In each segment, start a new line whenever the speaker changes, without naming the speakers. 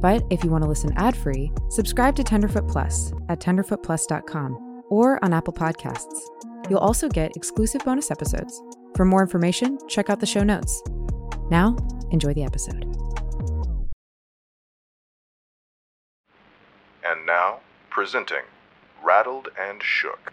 But if you want to listen ad-free, subscribe to Tenderfoot Plus at tenderfootplus.com or on Apple Podcasts. You'll also get exclusive bonus episodes. For more information, check out the show notes. Now, enjoy the episode.
And now, presenting Rattled and Shook.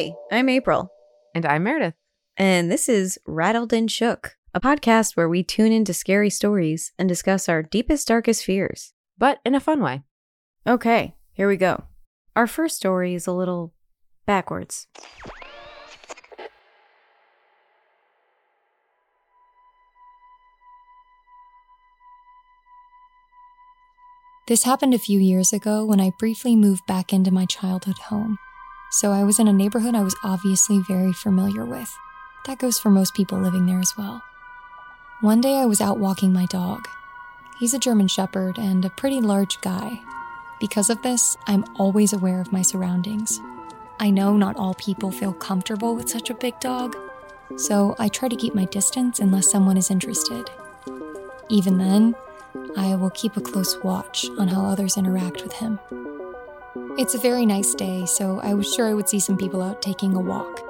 Hi, I'm Aprile,
And I'm Meredith.
and this is Rattled and Shook, a podcast where we tune into scary stories and discuss our deepest, darkest fears.
But in a fun way.
Okay, here we go. Our first story is a little backwards.
This happened a few years ago when I briefly moved back into my childhood home. So I was in a neighborhood I was obviously very familiar with. That goes for most people living there as well. One day I was out walking my dog. He's a German Shepherd and a pretty large guy. Because of this, I'm always aware of my surroundings. I know not all people feel comfortable with such a big dog, so I try to keep my distance unless someone is interested. Even then, I will keep a close watch on how others interact with him. It's a very nice day, so I was sure I would see some people out taking a walk.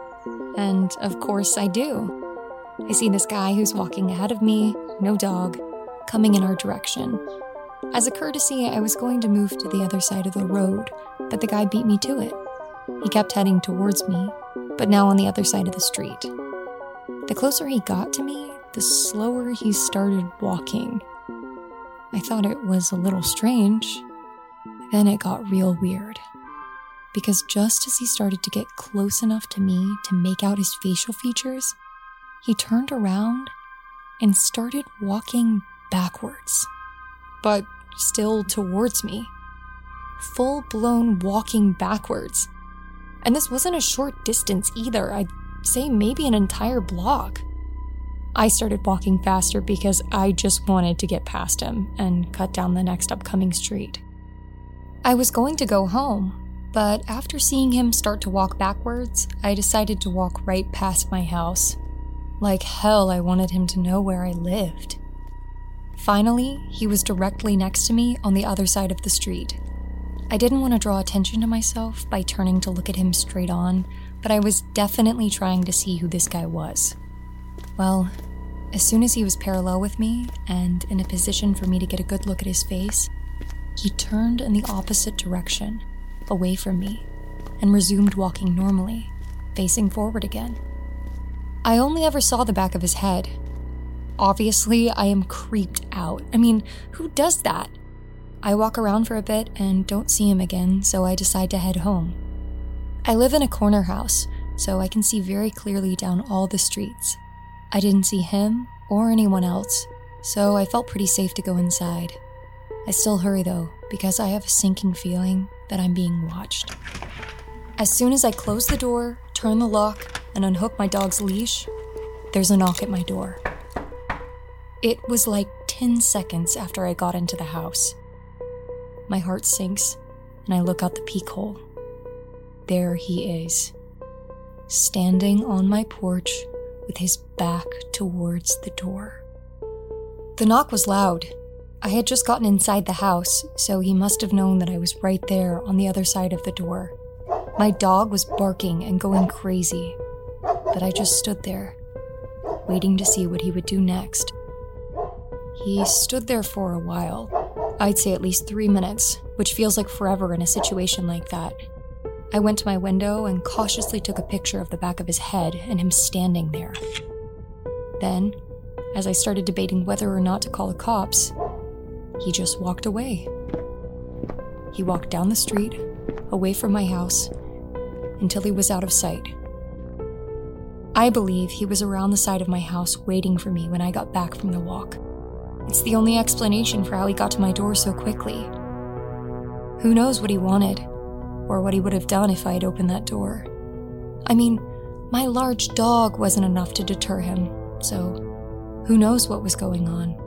And of course, I do. I see this guy who's walking ahead of me, no dog, coming in our direction. As a courtesy, I was going to move to the other side of the road, but the guy beat me to it. He kept heading towards me, but now on the other side of the street. The closer he got to me, the slower he started walking. I thought it was a little strange. Then it got real weird. Because just as he started to get close enough to me to make out his facial features, he turned around and started walking backwards. But still towards me. Full blown walking backwards. And this wasn't a short distance either, I'd say maybe an entire block. I started walking faster because I just wanted to get past him and cut down the next upcoming street. I was going to go home, but after seeing him start to walk backwards, I decided to walk right past my house. Like hell, I wanted him to know where I lived. Finally, he was directly next to me on the other side of the street. I didn't want to draw attention to myself by turning to look at him straight on, but I was definitely trying to see who this guy was. Well, as soon as he was parallel with me and in a position for me to get a good look at his face, he turned in the opposite direction, away from me, and resumed walking normally, facing forward again. I only ever saw the back of his head. Obviously, I am creeped out. I mean, who does that? I walk around for a bit and don't see him again, so I decide to head home. I live in a corner house, so I can see very clearly down all the streets. I didn't see him or anyone else, so I felt pretty safe to go inside. I still hurry though, because I have a sinking feeling that I'm being watched. As soon as I close the door, turn the lock, and unhook my dog's leash, there's a knock at my door. It was like 10 seconds after I got into the house. My heart sinks, and I look out the peek hole. There he is, standing on my porch with his back towards the door. The knock was loud. I had just gotten inside the house, so he must have known that I was right there on the other side of the door. My dog was barking and going crazy, but I just stood there, waiting to see what he would do next. He stood there for a while. I'd say at least three minutes, which feels like forever in a situation like that. I went to my window and cautiously took a picture of the back of his head and him standing there. Then, as I started debating whether or not to call the cops, he just walked away. He walked down the street, away from my house, until he was out of sight. I believe he was around the side of my house waiting for me when I got back from the walk. It's the only explanation for how he got to my door so quickly. Who knows what he wanted, or what he would have done if I had opened that door. I mean, my large dog wasn't enough to deter him, so who knows what was going on.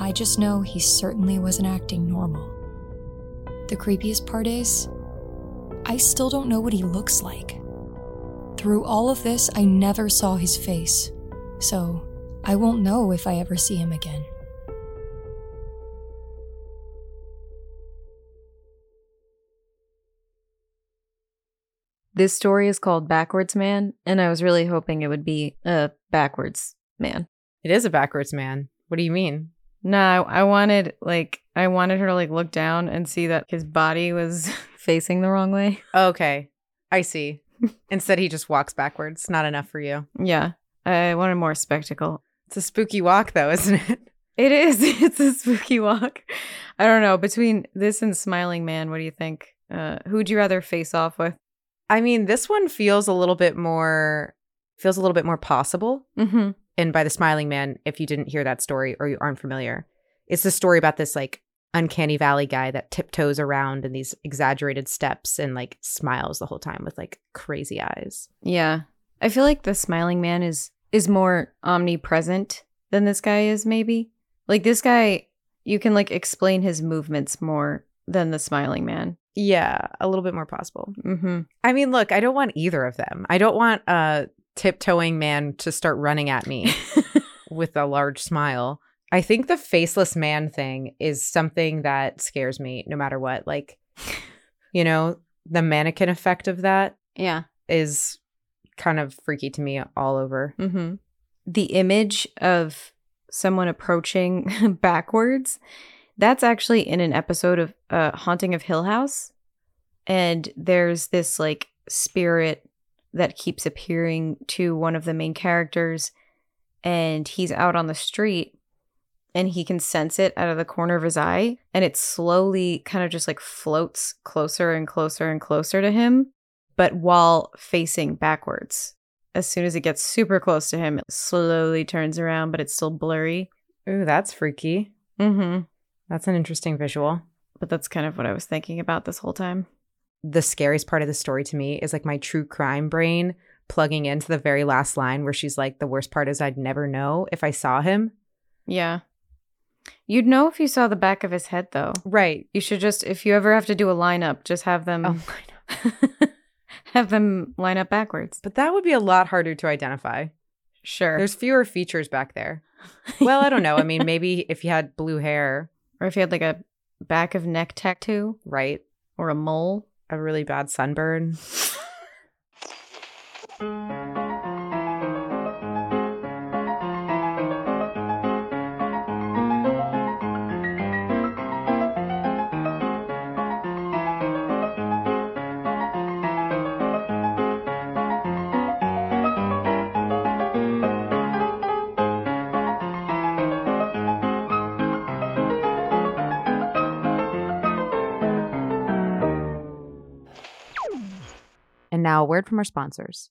I just know he certainly wasn't acting normal. The creepiest part is, I still don't know what he looks like. Through all of this, I never saw his face, so I won't know if I ever see him again.
This story is called Backwards Man, and I was really hoping it would be a backwards man.
It is a backwards man. What do you mean?
No, I, wanted like I wanted her to like look down and see that his body was facing the wrong way.
Okay, I see. Instead, he just walks backwards. Not enough for you.
Yeah, I wanted more spectacle.
It's a spooky walk, though, isn't it?
It is. It's a spooky walk. I don't know. Between this and Smiling Man, what do you think? Uh, who'd you rather face off with?
I mean, this one feels a little bit more feels a little bit more possible.
Mm-hmm.
And by the smiling man, if you didn't hear that story or you aren't familiar, it's the story about this like uncanny valley guy that tiptoes around in these exaggerated steps and like smiles the whole time with like crazy eyes.
Yeah, I feel like the Smiling Man is is more omnipresent than this guy is. Maybe like this guy, you can like explain his movements more than the Smiling Man.
Yeah, a little bit more possible.
Mm-hmm.
I mean, look, I don't want either of them. I don't want a tiptoeing man to start running at me with a large smile. I think the faceless man thing is something that scares me no matter what. Like, you know, the mannequin effect of that
Yeah.
is kind of freaky to me all over.
Mm-hmm. The image of someone approaching backwards, that's actually in an episode of uh, Haunting of Hill House. And there's this like spirit that keeps appearing to one of the main characters. And he's out on the street and he can sense it out of the corner of his eye. And it slowly kind of just like floats closer and closer and closer to him, but while facing backwards as soon as it gets super close to him, it slowly turns around, but it's still blurry.
Ooh, that's freaky.
Mm-hmm.
That's an interesting visual.
But that's kind of what I was thinking about this whole time.
The scariest part of the story to me is like my true crime brain plugging into the very last line where she's like, the worst part is I'd never know if I saw him.
Yeah. You'd know if you saw the back of his head, though.
Right.
You should just, if you ever have to do a lineup, just have them
Oh,
have them line up backwards.
But that would be a lot harder to identify.
Sure.
There's fewer features back there. Well, I don't know. I mean, maybe if you had blue hair,
or if you had like a back of neck tattoo
right?
or a mole.
A really bad sunburn. A word from our sponsors.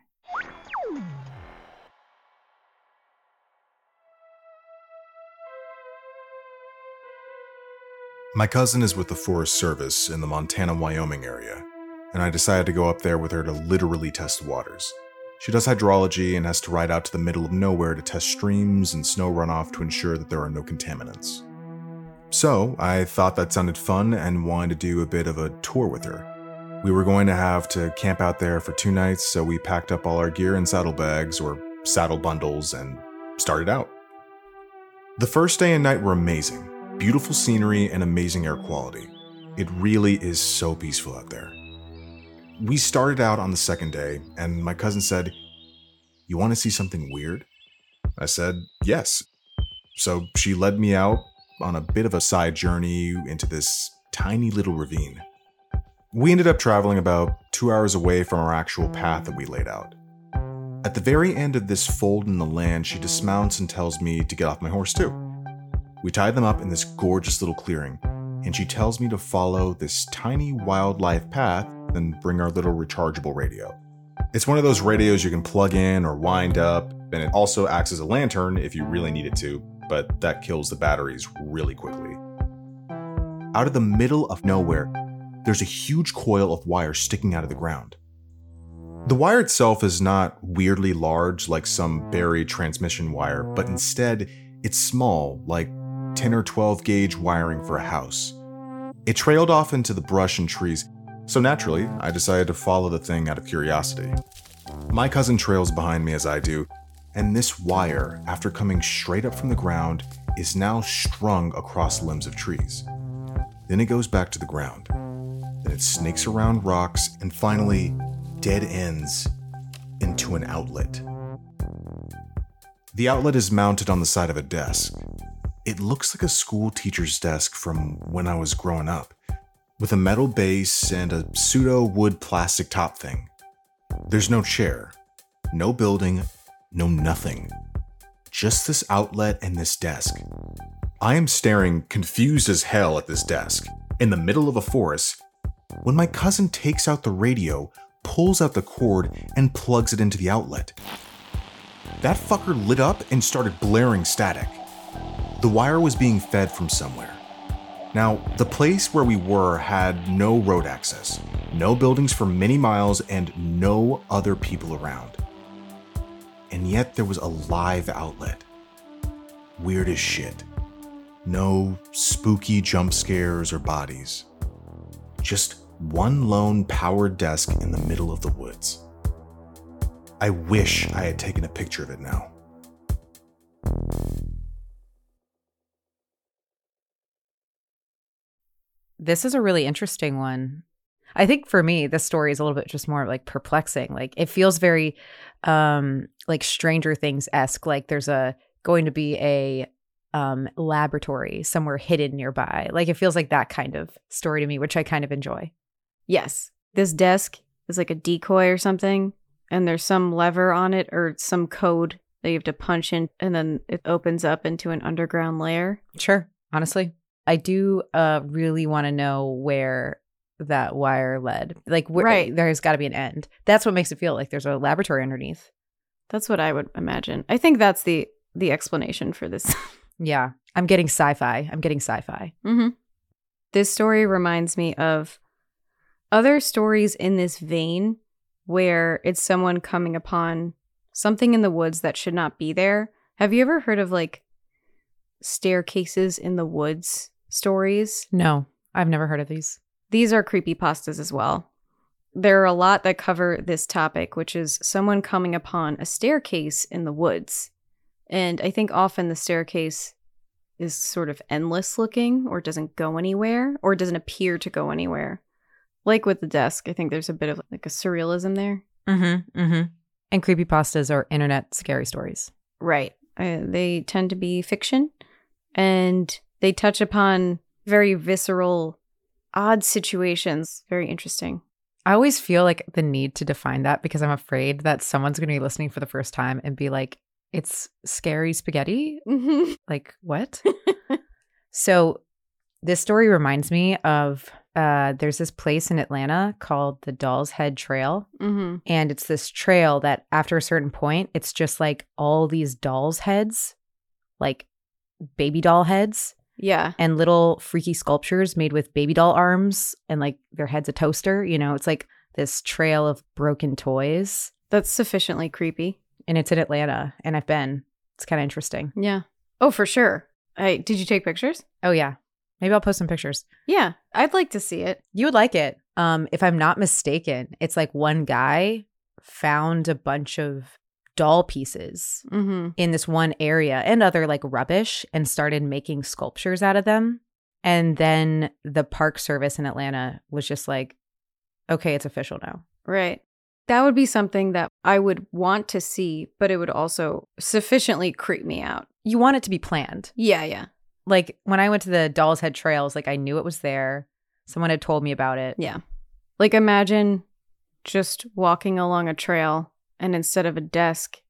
My cousin is with the Forest Service in the Montana Wyoming area, and I decided to go up there with her to literally test waters. She does hydrology and has to ride out to the middle of nowhere to test streams and snow runoff to ensure that there are no contaminants. So, I thought that sounded fun and wanted to do a bit of a tour with her. We were going to have to camp out there for two nights, so we packed up all our gear in saddlebags or saddle bundles and started out. The first day and night were amazing beautiful scenery and amazing air quality. It really is so peaceful out there. We started out on the second day, and my cousin said, You want to see something weird? I said, Yes. So she led me out on a bit of a side journey into this tiny little ravine. We ended up traveling about two hours away from our actual path that we laid out. At the very end of this fold in the land, she dismounts and tells me to get off my horse too. We tie them up in this gorgeous little clearing, and she tells me to follow this tiny wildlife path and bring our little rechargeable radio. It's one of those radios you can plug in or wind up, and it also acts as a lantern if you really need it to, but that kills the batteries really quickly. Out of the middle of nowhere, there's a huge coil of wire sticking out of the ground. The wire itself is not weirdly large like some buried transmission wire, but instead, it's small, like 10 or 12 gauge wiring for a house. It trailed off into the brush and trees, so naturally, I decided to follow the thing out of curiosity. My cousin trails behind me as I do, and this wire, after coming straight up from the ground, is now strung across limbs of trees. Then it goes back to the ground. Then it snakes around rocks and finally dead ends into an outlet. The outlet is mounted on the side of a desk. It looks like a school teacher's desk from when I was growing up, with a metal base and a pseudo wood plastic top thing. There's no chair, no building, no nothing. Just this outlet and this desk. I am staring confused as hell at this desk, in the middle of a forest, when my cousin takes out the radio, pulls out the cord and plugs it into the outlet. That fucker lit up and started blaring static. The wire was being fed from somewhere. Now, the place where we were had no road access, no buildings for many miles, and no other people around. And yet there was a live outlet. Weird as shit. No spooky jump scares or bodies. Just one lone powered desk in the middle of the woods. I wish I had taken a picture of it now.
This is a really interesting one. I think for me, this story is a little bit just more like perplexing. Like it feels very um like Stranger Things esque. Like there's a going to be a um laboratory somewhere hidden nearby. Like it feels like that kind of story to me, which I kind of enjoy.
Yes. This desk is like a decoy or something, and there's some lever on it or some code that you have to punch in, and then it opens up into an underground layer.
Sure. Honestly, I do uh really want to know where that wire led. Like where
Right.
there's got to be an end. That's what makes it feel like there's a laboratory underneath.
That's what I would imagine. I think that's the the explanation for this.
Yeah. I'm getting sci-fi. I'm getting sci-fi.
mm-hmm. This story reminds me of other stories in this vein where it's someone coming upon something in the woods that should not be there. Have you ever heard of like staircases in the woods stories?
No, I've never heard of these.
These are creepy pastas as well. There are a lot that cover this topic, which is someone coming upon a staircase in the woods. And I think often the staircase is sort of endless looking or doesn't go anywhere or doesn't appear to go anywhere. Like with the desk, I think there's a bit of like a surrealism there.
Mm-hmm. Mm-hmm. And creepypastas are internet scary stories.
Right. Uh, they tend to be fiction and they touch upon very visceral, odd situations. Very interesting.
I always feel like the need to define that because I'm afraid that someone's going to be listening for the first time and be like, it's scary spaghetti?
Mm-hmm.
Like, what? so, this story reminds me of uh, there's this place in Atlanta called the Doll's Head Trail.
Mm-hmm.
And it's this trail that after a certain point, it's just like all these dolls' heads, like baby doll heads,
Yeah.
and little freaky sculptures made with baby doll arms and like their head's a toaster. You know, it's like this trail of broken toys.
That's sufficiently creepy.
And it's in Atlanta. And I've been. It's kind of interesting.
Yeah. Oh, for sure. I did you take pictures?
Oh, yeah. Maybe I'll post some pictures.
Yeah, I'd like to see it.
You would like it. Um, if I'm not mistaken, it's like one guy found a bunch of doll pieces
Mm-hmm.
in this one area and other like rubbish and started making sculptures out of them. And then the park service in Atlanta was just like, okay, it's official now.
Right. That would be something that I would want to see, but it would also sufficiently creep me out.
You want it to be planned.
Yeah, yeah.
Like when I went to the Doll's Head Trails, like I knew it was there. Someone had told me about it.
Yeah. Like imagine just walking along a trail and instead of a desk,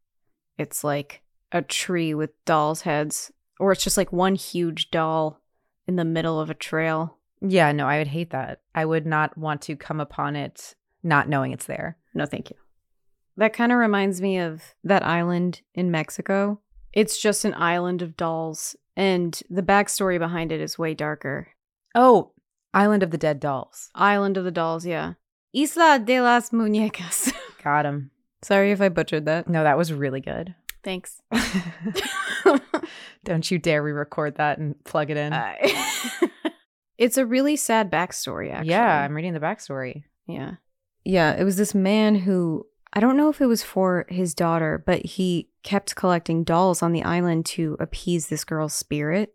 it's like a tree with dolls' heads, or it's just like one huge doll in the middle of a trail.
Yeah, no, I would hate that. I would not want to come upon it not knowing it's there.
No, thank you. That kind of reminds me of that island in Mexico. It's just an island of dolls, and the backstory behind it is way darker.
Oh, Island of the Dead Dolls.
Island of the Dolls, yeah. Isla de las Muñecas.
Got him.
Sorry if I butchered that.
No, that was really good.
Thanks.
Don't you dare re record that and plug it in.
it's a really sad backstory, actually.
yeah, I'm reading the backstory.
Yeah. Yeah, it was this man who I don't know if it was for his daughter, but he kept collecting dolls on the island to appease this girl's spirit.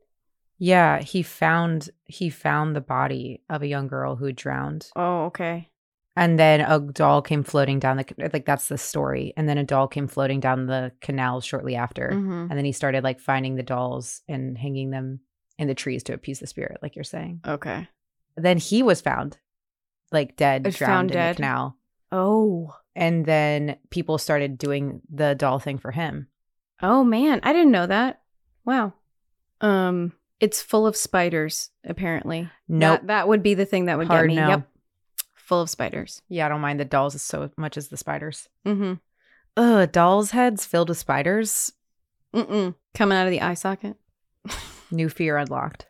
Yeah, he found he found the body of a young girl who had drowned.
Oh, okay.
And then a doll came floating down the like that's the story. And then a doll came floating down the canal shortly after.
Mhm.
And then he started like finding the dolls and hanging them in the trees to appease the spirit, like you're saying.
Okay.
Then he was found like dead,
Uh,
drowned in
dead?
the canal.
Oh.
And then people started doing the doll thing for him.
Oh man, I didn't know that. Wow. Um it's full of spiders, apparently.
Nope.
That, that would be the thing that would
Hard
get me.
no.
Yep. Full of spiders.
Yeah, I don't mind the dolls as so much as the spiders.
Mm-hmm.
Ugh, dolls' heads filled with spiders.
Mm-mm. Coming out of the eye socket.
New fear unlocked.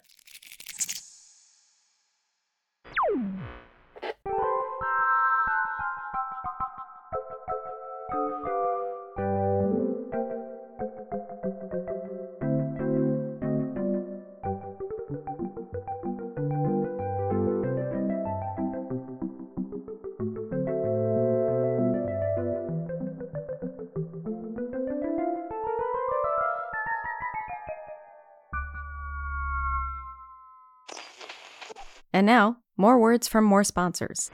And now, more words from more sponsors.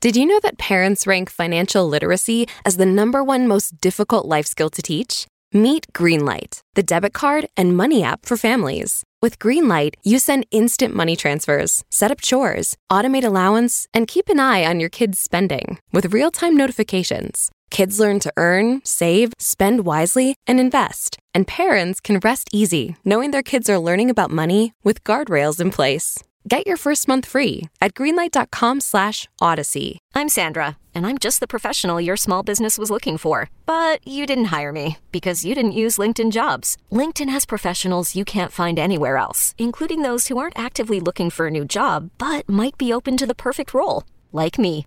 Did you know that parents rank financial literacy as the number one most difficult life skill to teach? Meet Greenlight, the debit card and money app for families. With Greenlight, you send instant money transfers, set up chores, automate allowance, and keep an eye on your kids' spending with real time notifications. Kids learn to earn, save, spend wisely, and invest. And parents can rest easy knowing their kids are learning about money with guardrails in place. Get your first month free at greenlight.com slash odyssey.
I'm Sandra, and I'm just the professional your small business was looking for. But you didn't hire me because you didn't use LinkedIn jobs. LinkedIn has professionals you can't find anywhere else, including those who aren't actively looking for a new job, but might be open to the perfect role, like me.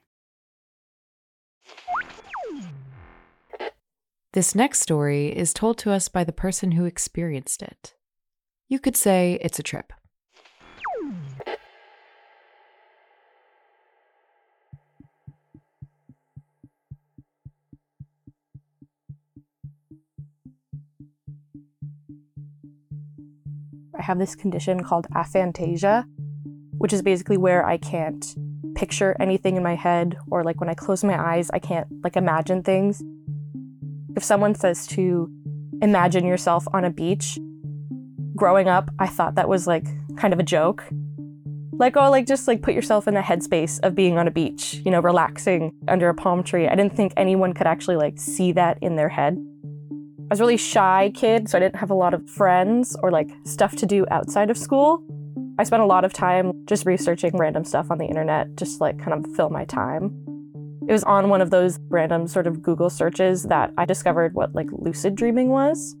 This next story is told to us by the person who experienced it. You could say it's a trip.
I have this condition called aphantasia, which is basically where I can't picture anything in my head or like when I close my eyes, I can't like imagine things. If someone says to imagine yourself on a beach, growing up, I thought that was like kind of a joke. Like, oh, like just like put yourself in the headspace of being on a beach, you know, relaxing under a palm tree. I didn't think anyone could actually like see that in their head. I was a really shy kid, so I didn't have a lot of friends or like stuff to do outside of school. I spent a lot of time just researching random stuff on the internet, just like kind of fill my time. It was on one of those random sort of Google searches that I discovered what like lucid dreaming was.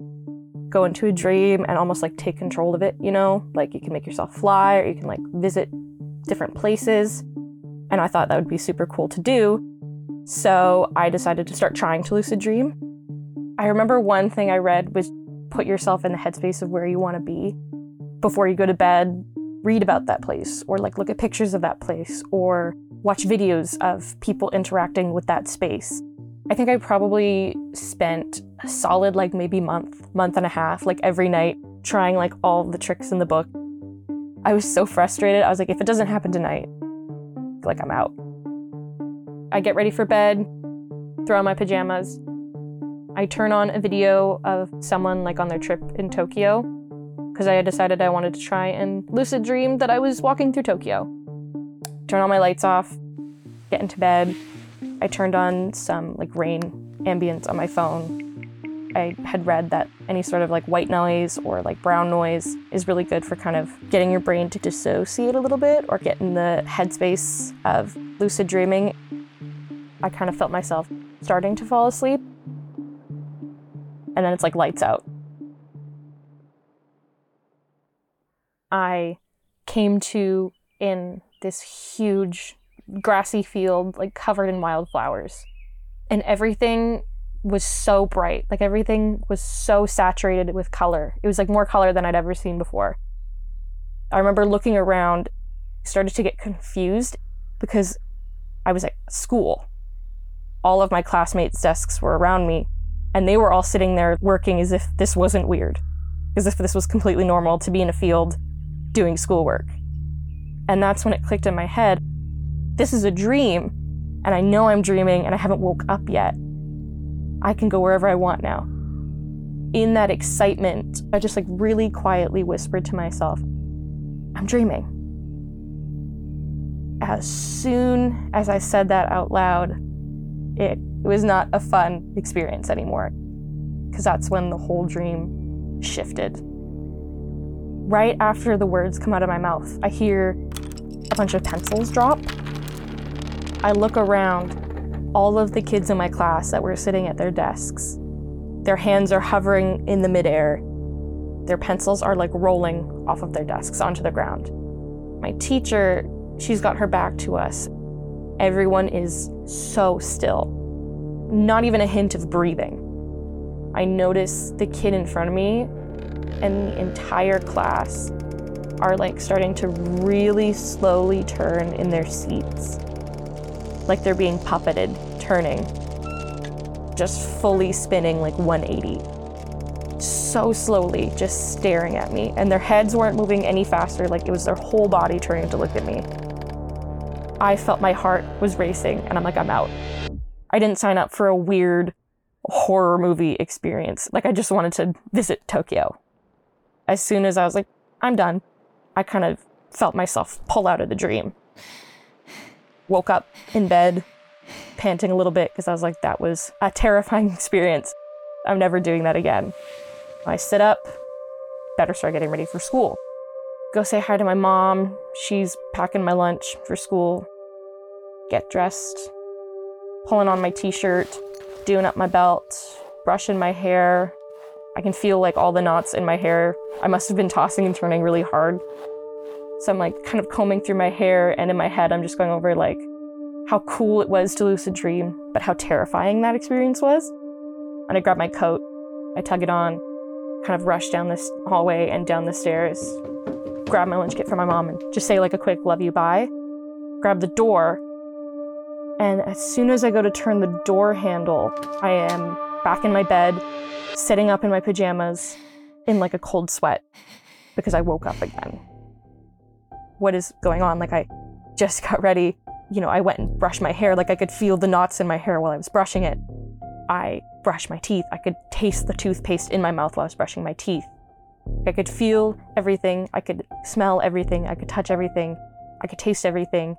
Go into a dream and almost like take control of it, you know? Like you can make yourself fly or you can like visit different places. And I thought that would be super cool to do. So I decided to start trying to lucid dream. I remember one thing I read was put yourself in the headspace of where you want to be before you go to bed. Read about that place or like look at pictures of that place or watch videos of people interacting with that space. I think I probably spent a solid like maybe month, month and a half, like every night trying like all the tricks in the book. I was so frustrated. I was like, if it doesn't happen tonight, like I'm out. I get ready for bed, throw on my pajamas. I turn on a video of someone like on their trip in Tokyo because I had decided I wanted to try and lucid dream that I was walking through Tokyo. Turn all my lights off, get into bed. I turned on some like rain ambience on my phone. I had read that any sort of like white noise or like brown noise is really good for kind of getting your brain to dissociate a little bit or get in the headspace of lucid dreaming. I kind of felt myself starting to fall asleep. And then it's like lights out. I came to in this huge grassy field, like covered in wildflowers. And everything was so bright. Like everything was so saturated with color. It was like more color than I'd ever seen before. I remember looking around, started to get confused because I was at school. All of my classmates' desks were around me, and they were all sitting there working as if this wasn't weird, as if this was completely normal to be in a field doing schoolwork. And that's when it clicked in my head this is a dream, and I know I'm dreaming, and I haven't woke up yet. I can go wherever I want now. In that excitement, I just like really quietly whispered to myself, I'm dreaming. As soon as I said that out loud, it, it was not a fun experience anymore because that's when the whole dream shifted. Right after the words come out of my mouth, I hear a bunch of pencils drop. I look around, all of the kids in my class that were sitting at their desks. Their hands are hovering in the midair. Their pencils are like rolling off of their desks onto the ground. My teacher, she's got her back to us. Everyone is so still, not even a hint of breathing. I notice the kid in front of me and the entire class are like starting to really slowly turn in their seats, like they're being puppeted, turning, just fully spinning like 180 so slowly, just staring at me. And their heads weren't moving any faster, like it was their whole body turning to look at me. I felt my heart was racing, and I'm like, I'm out. I didn't sign up for a weird horror movie experience. Like, I just wanted to visit Tokyo. As soon as I was like, I'm done, I kind of felt myself pull out of the dream. Woke up in bed, panting a little bit because I was like, that was a terrifying experience. I'm never doing that again. I sit up, better start getting ready for school. Go say hi to my mom. She's packing my lunch for school. Get dressed, pulling on my t shirt, doing up my belt, brushing my hair. I can feel like all the knots in my hair. I must have been tossing and turning really hard. So I'm like kind of combing through my hair, and in my head, I'm just going over like how cool it was to lucid dream, but how terrifying that experience was. And I grab my coat, I tug it on, kind of rush down this hallway and down the stairs, grab my lunch kit for my mom, and just say like a quick love you bye. Grab the door. And as soon as I go to turn the door handle, I am back in my bed, sitting up in my pajamas in like a cold sweat because I woke up again. What is going on? Like, I just got ready. You know, I went and brushed my hair. Like, I could feel the knots in my hair while I was brushing it. I brushed my teeth. I could taste the toothpaste in my mouth while I was brushing my teeth. I could feel everything. I could smell everything. I could touch everything. I could taste everything.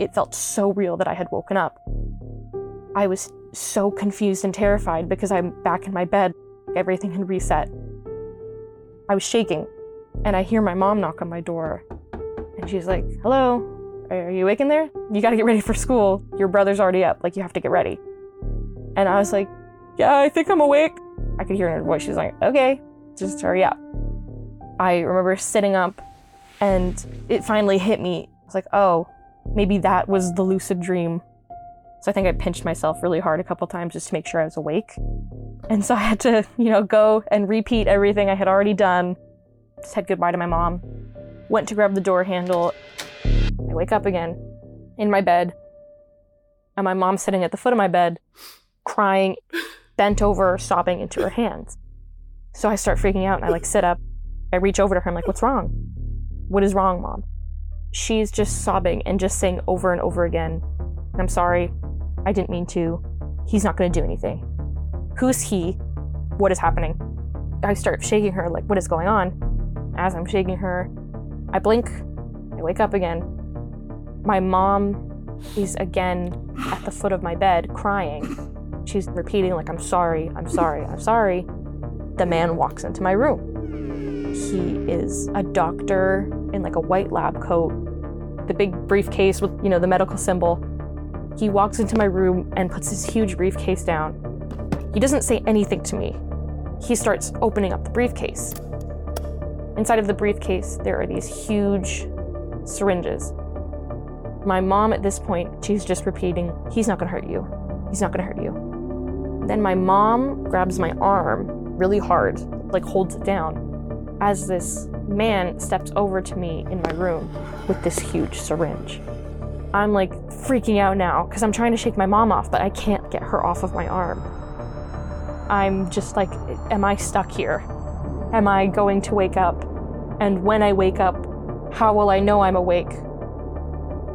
It felt so real that I had woken up. I was so confused and terrified because I'm back in my bed. Everything had reset. I was shaking, and I hear my mom knock on my door. And she's like, Hello, are you awake in there? You gotta get ready for school. Your brother's already up. Like, you have to get ready. And I was like, yeah, I think I'm awake. I could hear her voice. She's like, okay, just hurry up. I remember sitting up and it finally hit me. I was like, oh, maybe that was the lucid dream. So I think I pinched myself really hard a couple times just to make sure I was awake. And so I had to, you know, go and repeat everything I had already done. Said goodbye to my mom. Went to grab the door handle. I wake up again in my bed. And my mom's sitting at the foot of my bed crying, bent over, sobbing into her hands. So I start freaking out and I like sit up. I reach over to her. I'm like, what's wrong? What is wrong, mom? She's just sobbing and just saying over and over again, I'm sorry. I didn't mean to. He's not going to do anything. Who's he? What is happening? I start shaking her, like, what is going on? As I'm shaking her, I blink. I wake up again. My mom is again at the foot of my bed crying. She's repeating, like, I'm sorry, I'm sorry, I'm sorry. The man walks into my room. He is a doctor in like a white lab coat, the big briefcase with, you know, the medical symbol. He walks into my room and puts his huge briefcase down. He doesn't say anything to me. He starts opening up the briefcase. Inside of the briefcase, there are these huge syringes. My mom, at this point, she's just repeating, He's not gonna hurt you. He's not gonna hurt you. Then my mom grabs my arm really hard, like holds it down, as this man steps over to me in my room with this huge syringe. I'm like freaking out now because I'm trying to shake my mom off, but I can't get her off of my arm. I'm just like, am I stuck here? Am I going to wake up? And when I wake up, how will I know I'm awake?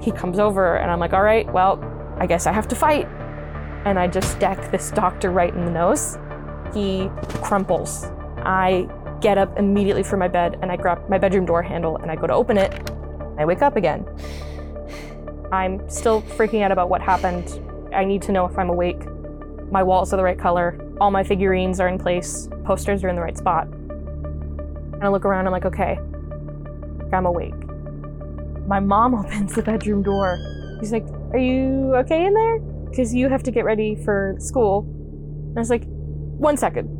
He comes over and I'm like, all right, well, I guess I have to fight. And I just deck this doctor right in the nose. He crumples. I get up immediately from my bed and I grab my bedroom door handle and I go to open it. I wake up again. I'm still freaking out about what happened. I need to know if I'm awake. My walls are the right color. All my figurines are in place. Posters are in the right spot. And I look around, I'm like, okay, I'm awake. My mom opens the bedroom door. She's like, Are you okay in there? Because you have to get ready for school. And I was like, One second.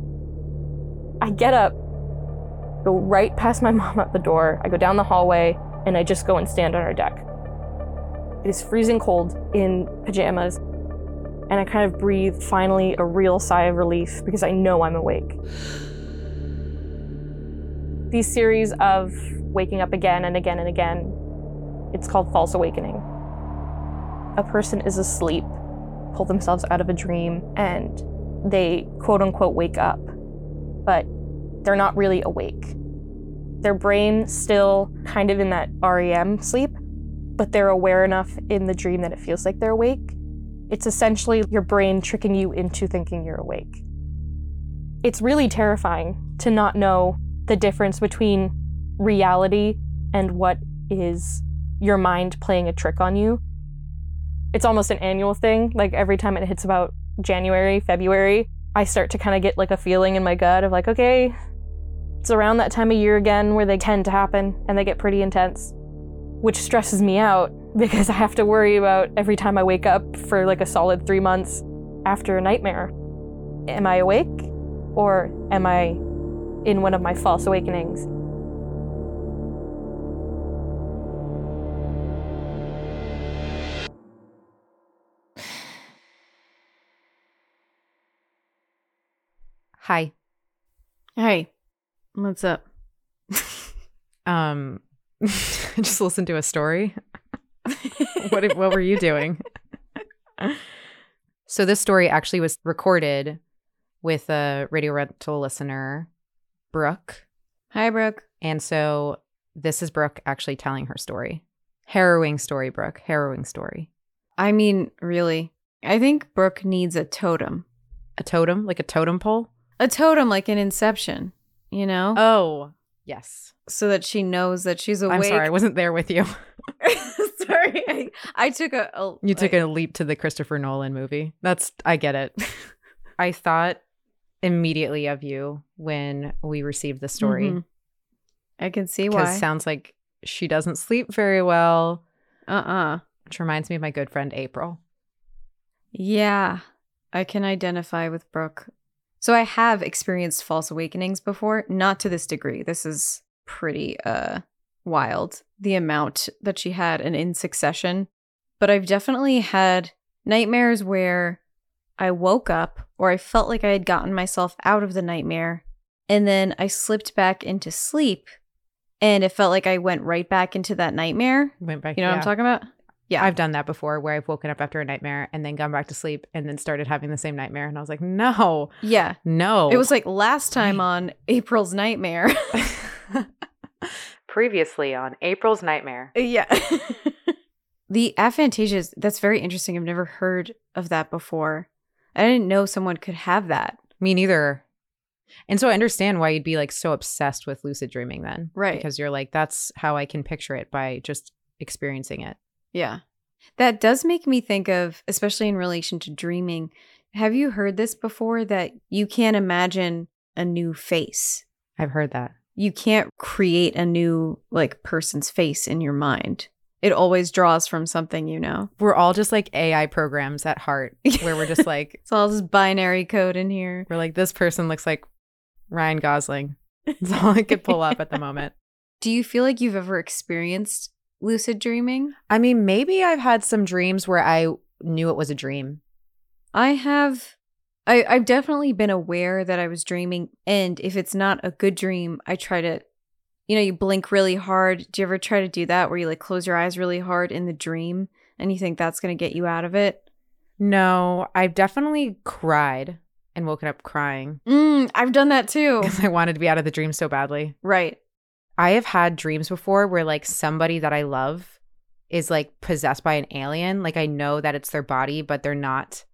I get up, go right past my mom at the door. I go down the hallway, and I just go and stand on our deck. It is freezing cold in pajamas, and I kind of breathe finally a real sigh of relief because I know I'm awake. These series of waking up again and again and again, it's called false awakening. A person is asleep, pull themselves out of a dream, and they quote unquote wake up, but they're not really awake. Their brain still kind of in that REM sleep, but they're aware enough in the dream that it feels like they're awake. It's essentially your brain tricking you into thinking you're awake. It's really terrifying to not know the difference between reality and what is your mind playing a trick on you. It's almost an annual thing. Like every time it hits about January, February, I start to kind of get like a feeling in my gut of like, okay, it's around that time of year again where they tend to happen and they get pretty intense, which stresses me out because I have to worry about every time I wake up for like a solid three months after a nightmare. Am I awake or am I in one of my false awakenings?
Hi.
Hey, what's up?
Um, I just listened to a story. what what were you doing? so this story actually was recorded with a radio rental listener, Brooke.
Hi, Brooke.
And so this is Brooke actually telling her story. Harrowing story, Brooke. Harrowing story.
I mean, really, I think Brooke needs a totem.
A totem, like a totem pole.
A totem, like an Inception, you know?
Oh, yes.
So that she knows that she's awake.
I'm sorry, I wasn't there with you.
sorry, I, I took a, a
You took a leap to the Christopher Nolan movie. That's I get it. I thought immediately of you when we received the story.
Mhm. I can see why.
sounds like she doesn't sleep very well.
uh uh
Which reminds me of my good friend Aprile.
Yeah, I can identify with Brooke. So I have experienced false awakenings before, not to this degree. This is pretty uh wild the amount that she had and in succession. But I've definitely had nightmares where I woke up or I felt like I had gotten myself out of the nightmare and then I slipped back into sleep and it felt like I went right back into that nightmare.
Went back.
You know what I'm talking about? Yeah.
I've done that before where I've woken up after a nightmare and then gone back to sleep and then started having the same nightmare. And I was like, no,
Yeah.
no.
It was like last time on Aprile's Nightmare.
previously on Aprile's Nightmare.
Uh, yeah. the aphantasias, that's very interesting. I've never heard of that before. I didn't know someone could have that.
Me neither. And so I understand why you'd be like so obsessed with lucid dreaming then.
Right.
Because you're like, that's how I can picture it by just experiencing it.
Yeah. That does make me think of, especially in relation to dreaming. Have you heard this before that you can't imagine a new face?
I've heard that.
You can't create a new like person's face in your mind. It always draws from something you know.
We're all just like AI programs at heart, where we're just like,
It's all just binary code in here.
we're like, this person looks like Ryan Gosling. That's all I could pull up at the moment.
Do you feel like you've ever experienced lucid dreaming?
I mean, maybe I've had some dreams where I knew it was a dream.
I have I, I've definitely been aware that I was dreaming, and if it's not a good dream, I try to you know, you blink really hard. Do you ever try to do that where you like close your eyes really hard in the dream and you think that's gonna get you out of it?
No, I've definitely cried and woken up crying
Mm, I've done that too.
because I wanted to be out of the dream so badly.
right.
I have had dreams before where like somebody that I love is like possessed by an alien. Like I know that it's their body, but they're not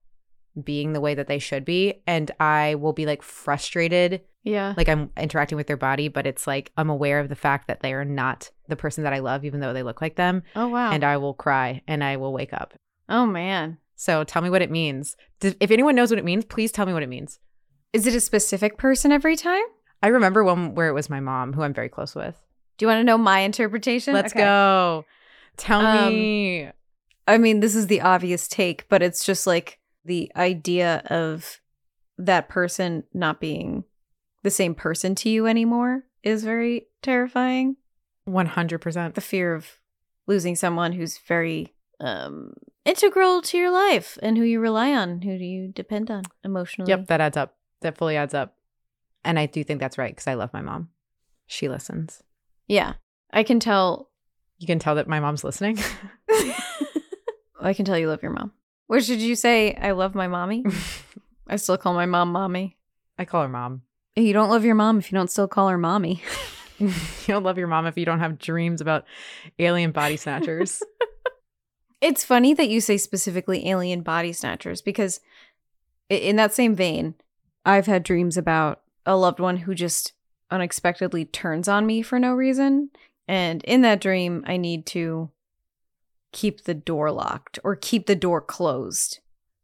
being the way that they should be. And I will be like frustrated.
Yeah.
Like I'm interacting with their body, but it's like I'm aware of the fact that they are not the person that I love, even though they look like them.
oh wow.
And I will cry and I will wake up.
oh man.
So tell me what it means. If anyone knows what it means, please tell me what it means.
Is it a specific person every time?
I remember one where it was my mom, who I'm very close with.
Do you want to know my interpretation?
Let's
Okay.
go. Tell
Um,
me.
I mean, this is the obvious take, but it's just like the idea of that person not being the same person to you anymore is very terrifying.
100%.
The fear of losing someone who's very um integral to your life and who you rely on, who do you depend on emotionally.
Yep, that adds up. That fully adds up. And I do think that's right because I love my mom. She listens.
Yeah. I can tell
You can tell that my mom's listening.
I can tell you love your mom. What should you say? I love my mommy. I still call my mom mommy.
I call her mom.
You don't love your mom if you don't still call her mommy.
you don't love your mom if you don't have dreams about alien body snatchers.
It's funny that you say specifically alien body snatchers because, in that same vein, I've had dreams about a loved one who just unexpectedly turns on me for no reason. And in that dream, I need to keep the door locked or keep the door closed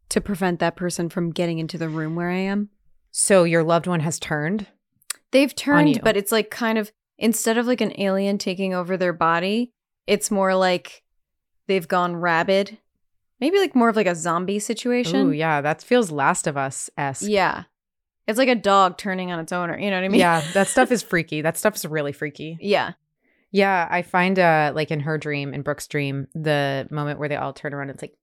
to prevent that person from getting into the room where I am.
so your loved one has turned.
They've turned, but it's like kind of instead of like an alien taking over their body, it's more like they've gone rabid. Maybe like more of like a zombie situation.
Oh, yeah. That feels Last of Us esque.
Yeah. It's like a dog turning on its owner. You know what I mean?
yeah, that stuff is freaky. That stuff is really freaky.
Yeah.
Yeah, I find uh like in her dream, in Brooke's dream, the moment where they all turn around, it's like,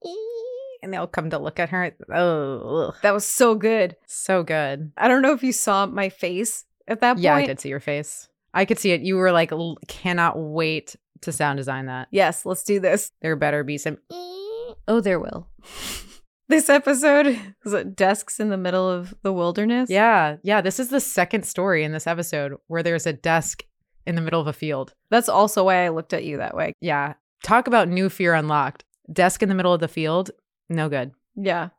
and they all come to look at her. Oh.
That was so good.
so good.
I don't know if you saw my face at that point.
Yeah, I did see your face. I could see it. You were like, l- cannot wait to sound design that.
Yes, let's do this.
There better be some.
Oh, there will. this episode is it desks in the middle of the wilderness.
Yeah, yeah. This is the second story in this episode where there's a desk in the middle of a field.
That's also why I looked at you that way.
Yeah. Talk about new fear unlocked. Desk in the middle of the field, no good.
Yeah,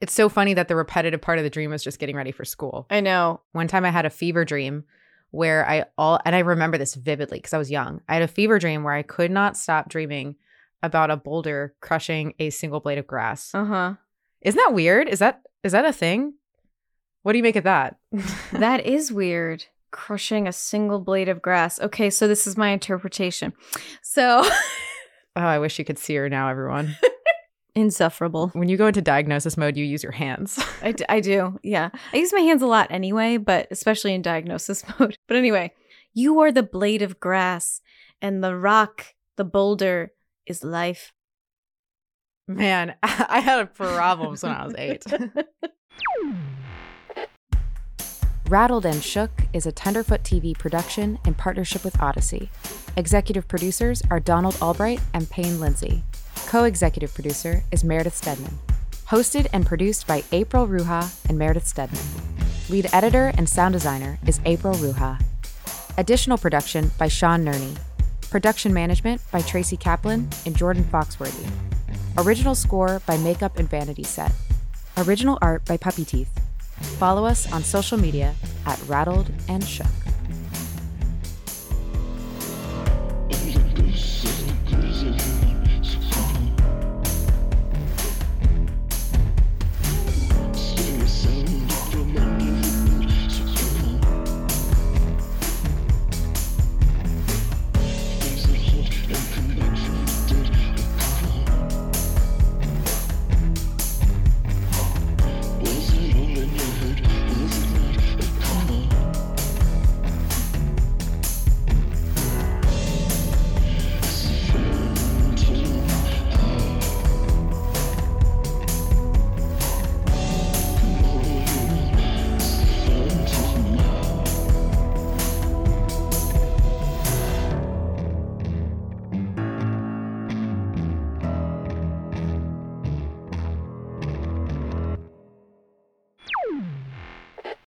It's so funny that the repetitive part of the dream was just getting ready for school.
I know.
One time I had a fever dream where I all and I remember this vividly because I was young. I had a fever dream where I could not stop dreaming about a boulder crushing a single blade of grass.
Uh huh.
Isn't that weird? Is that is that a thing? What do you make of that?
that is weird. Crushing a single blade of grass. Okay, so this is my interpretation. So
oh, I wish you could see her now, everyone.
insufferable.
when you go into diagnosis mode, you use your hands.
I, d- I do. Yeah. I use my hands a lot anyway, but especially in diagnosis mode. But anyway, you are the blade of grass, and the rock, the boulder, is life.
Man, I had problems when I was eight.
Rattled and Shook is a Tenderfoot TV production in partnership with Audacy. Executive producers are Donald Albright and Payne Lindsay. Co executive producer is Meredith Stedman. Hosted and produced by Aprile Ruha and Meredith Stedman. Lead editor and sound designer is Aprile Ruha. Additional production by Sean Nerney. Production management by Tracy Kaplan and Jordan Foxworthy. Original score by Makeup and Vanity Set. Original art by Puppyteeth. Follow us on social media at Rattled and Shook.